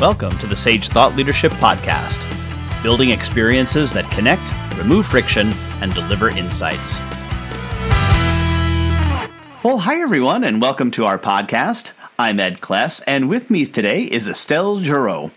Welcome to the Sage Thought Leadership Podcast, building experiences that connect, remove friction, and deliver insights. Well, hi everyone, and welcome to our podcast. I'm Ed Kless, and with me today is Estelle Giraud.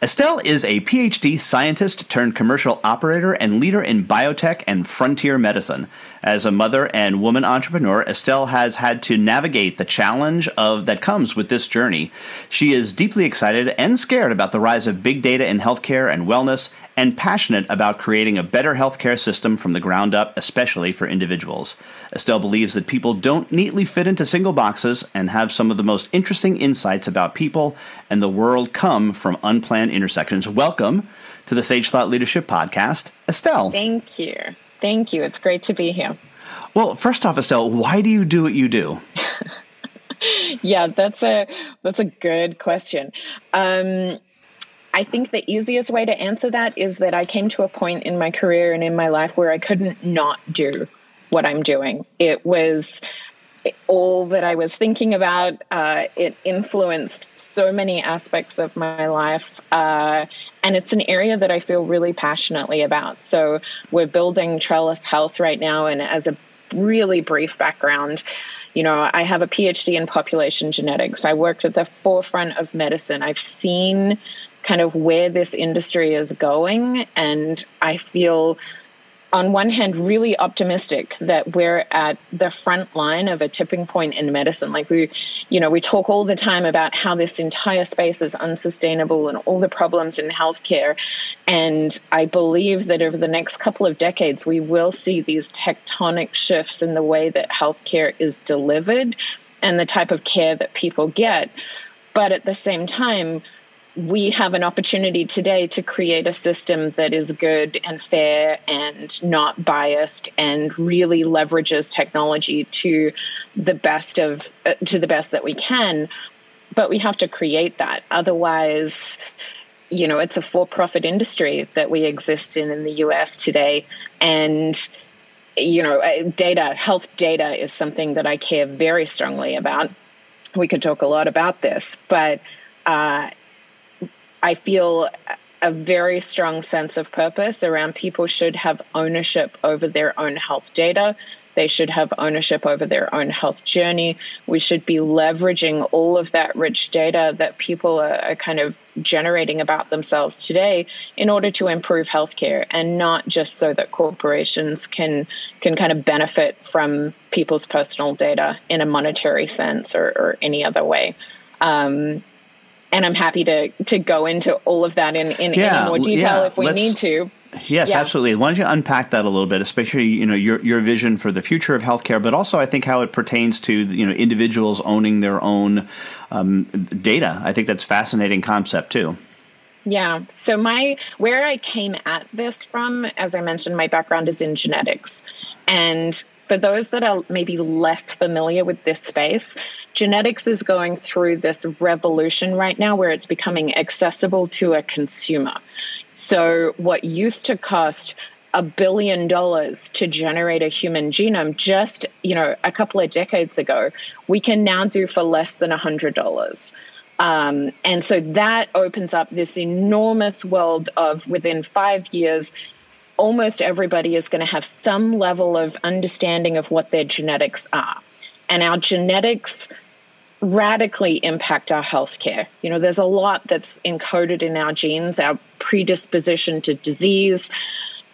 Estelle is a PhD scientist turned commercial operator and leader in biotech and frontier medicine. As a mother and woman entrepreneur, Estelle has had to navigate the challenge of that comes with this journey. She is deeply excited and scared about the rise of big data in healthcare and wellness and passionate about creating a better healthcare system from the ground up, especially for individuals. Estelle believes that people don't neatly fit into single boxes and have some of the most interesting insights about people and the world come from unplanned intersections. Welcome to the Sage Thought Leadership Podcast, Estelle. Thank you. Thank you. It's great to be here. Well, first off, Estelle, why do you do what you do? yeah, that's a that's a good question. Um, I think the easiest way to answer that is that I came to a point in my career and in my life where I couldn't not do what I'm doing. It was all that I was thinking about. Uh, it influenced so many aspects of my life. Uh, and it's an area that I feel really passionately about. So we're building Trellis Health right now. And as a really brief background, you know, I have a PhD in population genetics. I worked at the forefront of medicine. I've seen kind of where this industry is going. And I feel, on one hand, really optimistic that we're at the front line of a tipping point in medicine. Like we, you know, we talk all the time about how this entire space is unsustainable and all the problems in healthcare. And I believe that over the next couple of decades, we will see these tectonic shifts in the way that healthcare is delivered and the type of care that people get. But at the same time, we have an opportunity today to create a system that is good and fair and not biased and really leverages technology to the best of uh, to the best that we can but we have to create that. Otherwise you know it's a for-profit industry that we exist in in the US today. And you know uh, data health data is something that I care very strongly about. We could talk a lot about this but uh, I feel a very strong sense of purpose around people should have ownership over their own health data. They should have ownership over their own health journey. We should be leveraging all of that rich data that people are, are kind of generating about themselves today in order to improve healthcare and not just so that corporations can can kind of benefit from people's personal data in a monetary sense or, or any other way. Um, and I'm happy to to go into all of that in, in yeah, any more detail yeah, if we need to. Yes, yeah. absolutely. Why don't you unpack that a little bit, especially you know your your vision for the future of healthcare, but also I think how it pertains to you know individuals owning their own um, data. I think that's fascinating concept too. Yeah. So my where I came at this from, as I mentioned, my background is in genetics, and for those that are maybe less familiar with this space, genetics is going through this revolution right now where it's becoming accessible to a consumer. So, what used to cost a billion dollars to generate a human genome just you know a couple of decades ago we can now do for less than a hundred dollars um, and so that opens up this enormous world of within five years almost everybody is going to have some level of understanding of what their genetics are. And our genetics radically impact our healthcare. You know, there's a lot that's encoded in our genes, our predisposition to disease,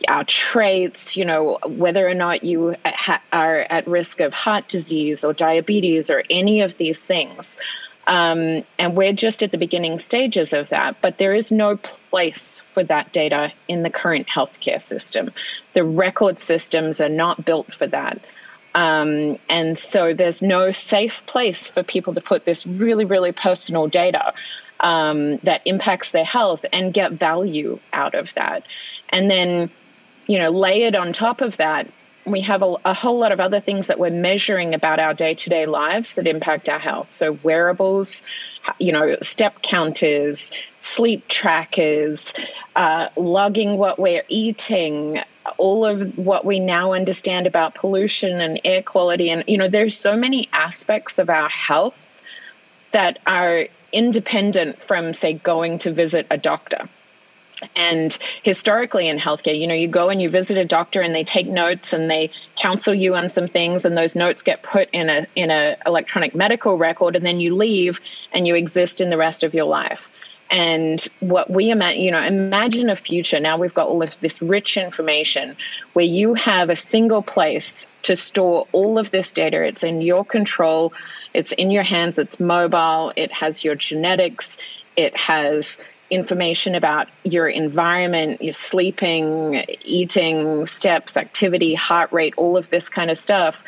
our traits, you know, whether or not you ha- are at risk of heart disease or diabetes or any of these things. Um, and we're just at the beginning stages of that, but there is no place for that data in the current healthcare system. The record systems are not built for that. Um, and so there's no safe place for people to put this really, really personal data um, that impacts their health and get value out of that. And then, you know, layered on top of that, we have a, a, whole lot of other things that we're measuring about our day-to-day lives that impact our health so wearables you know step counters sleep trackers uh, logging what we're eating all of what we now understand about pollution and air quality and you know there's so many aspects of our health that are independent from, say, going to visit a doctor. And historically in healthcare, you know, you go and you visit a doctor and they take notes and they counsel you on some things and those notes get put in a in a electronic medical record and then you leave and you exist in the rest of your life. And what we imagine, you know, imagine a future. Now we've got all of this rich information where you have a single place to store all of this data. It's in your control, it's in your hands, it's mobile, it has your genetics, it has information about your environment, your sleeping, eating, steps, activity, heart rate, all of this kind of stuff.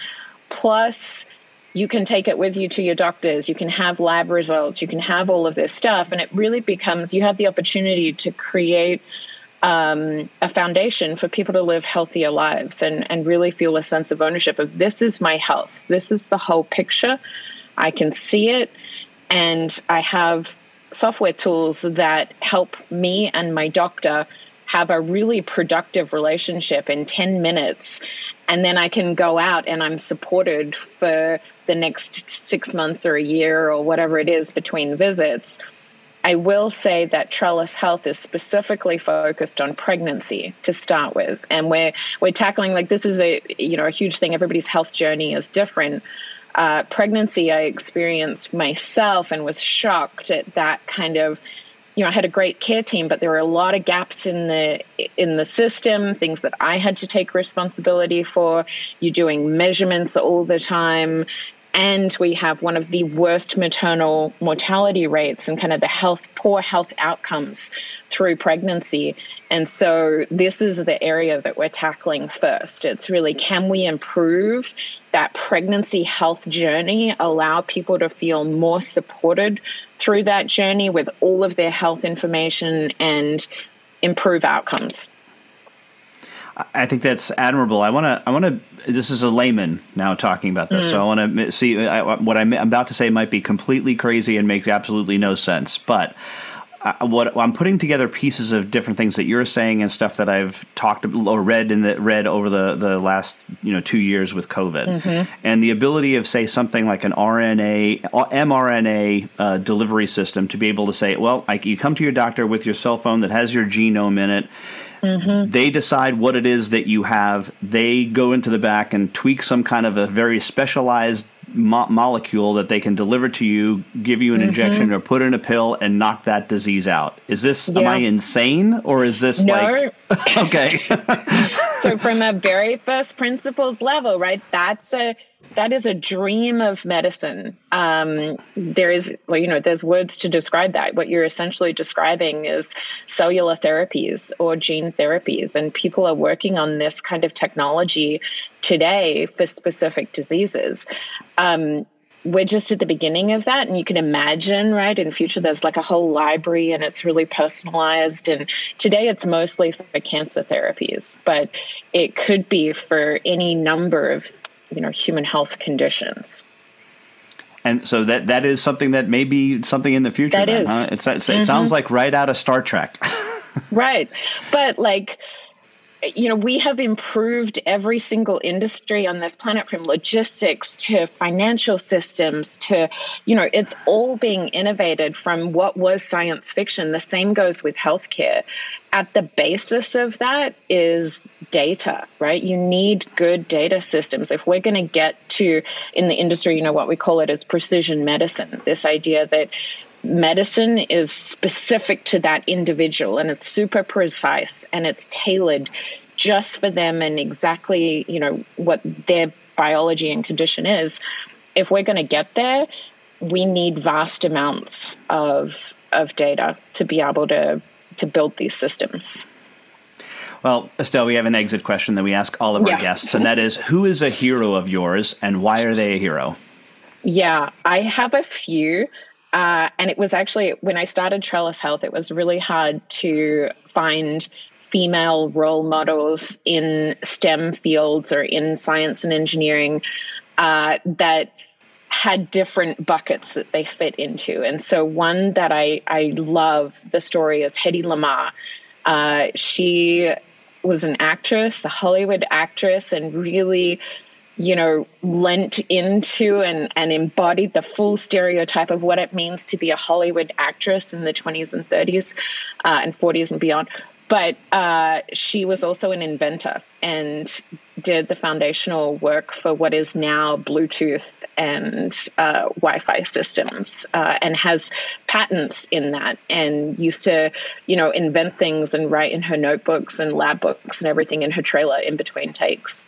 Plus, you can take it with you to your doctors, you can have lab results, you can have all of this stuff. And it really becomes you have the opportunity to create um, a foundation for people to live healthier lives and, and really feel a sense of ownership of this is my health, this is the whole picture. I can see it, and I have software tools that help me and my doctor have a really productive relationship in 10 minutes and then I can go out and I'm supported for the next six months or a year or whatever it is between visits. I will say that Trellis Health is specifically focused on pregnancy to start with, and we're we're tackling like this is a you know a huge thing. Everybody's health journey is different, uh, pregnancy, I experienced myself and was shocked at that kind of. You know, I had a great care team, but there were a lot of gaps in the in the system, things that I had to take responsibility for. You're doing measurements all the time and we have one of the worst maternal mortality rates and kind of the health poor health outcomes through pregnancy. And so this is the area that we're tackling first. It's really can we improve that pregnancy health journey allow people to feel more supported through that journey with all of their health information and improve outcomes I think that's admirable. I want to. I want to. This is a layman now talking about this, mm. so I want to see I, what I'm about to say might be completely crazy and makes absolutely no sense. But uh, what I'm putting together pieces of different things that you're saying and stuff that I've talked or read in the read over the the last you know two years with COVID, mm-hmm. and the ability of say something like an RNA mRNA uh, delivery system to be able to say, well, like you come to your doctor with your cell phone that has your genome in it Mm-hmm. They decide what it is that you have. They go into the back and tweak some kind of a very specialized mo- molecule that they can deliver to you, give you an mm-hmm. injection or put in a pill and knock that disease out. Is this, yeah. am I insane or is this no. like, okay. so from a very first principles level, right, that's a, that is a dream of medicine. Um, there is, well, you know, there's words to describe that. What you're essentially describing is cellular therapies or gene therapies, and people are working on this kind of technology today for specific diseases. Um, we're just at the beginning of that and you can imagine right in future there's like a whole library and it's really personalized and today it's mostly for cancer therapies but it could be for any number of you know human health conditions. And so that that is something that may be something in the future. That then, is. Huh? It's, it's, it mm-hmm. sounds like right out of Star Trek. right, but like you know, we have improved every single industry on this planet from logistics to financial systems to, you know, it's all being innovated from what was science fiction. The same goes with healthcare. At the basis of that is data, right? You need good data systems. If we're going to get to, in the industry, you know, what we call it is precision medicine, this idea that medicine is specific to that individual and it's super precise and it's tailored just for them and exactly you know what their biology and condition is if we're going to get there we need vast amounts of of data to be able to to build these systems well, Estelle, we have an exit question that we ask all of our yeah. guests, and that is who is a hero of yours and why are they a hero? Yeah, I have a few. Uh, and it was actually when I started Trellis Health, it was really hard to find female role models in STEM fields or in science and engineering uh, that had different buckets that they fit into. And so one that I, I love the story is Hedy Lamarr. Uh, she was an actress, a Hollywood actress, and really you know, lent into and, and embodied the full stereotype of what it means to be a Hollywood actress in the 20s and 30s uh, and 40s and beyond. But uh, she was also an inventor and did the foundational work for what is now Bluetooth and uh, Wi Fi systems uh, and has patents in that and used to, you know, invent things and write in her notebooks and lab books and everything in her trailer in between takes.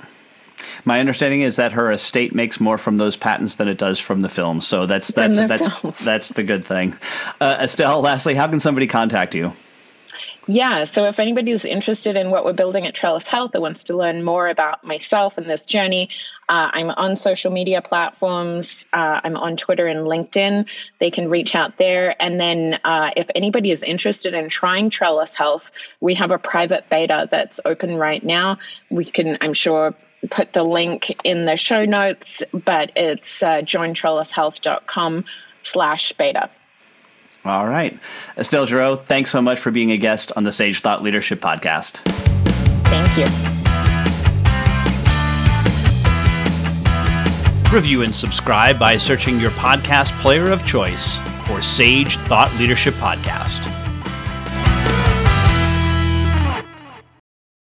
My understanding is that her estate makes more from those patents than it does from the film. So that's that's that's films. that's the good thing. Uh, Estelle, lastly, how can somebody contact you? Yeah, so if anybody is interested in what we're building at Trellis Health or wants to learn more about myself and this journey, uh, I'm on social media platforms. Uh, I'm on Twitter and LinkedIn. They can reach out there. And then uh, if anybody is interested in trying Trellis Health, we have a private beta that's open right now. We can, I'm sure, put the link in the show notes, but it's uh, jointrellishealth.com slash beta. All right. Estelle Giraud, thanks so much for being a guest on the Sage Thought Leadership Podcast. Thank you. Review and subscribe by searching your podcast player of choice for Sage Thought Leadership Podcast.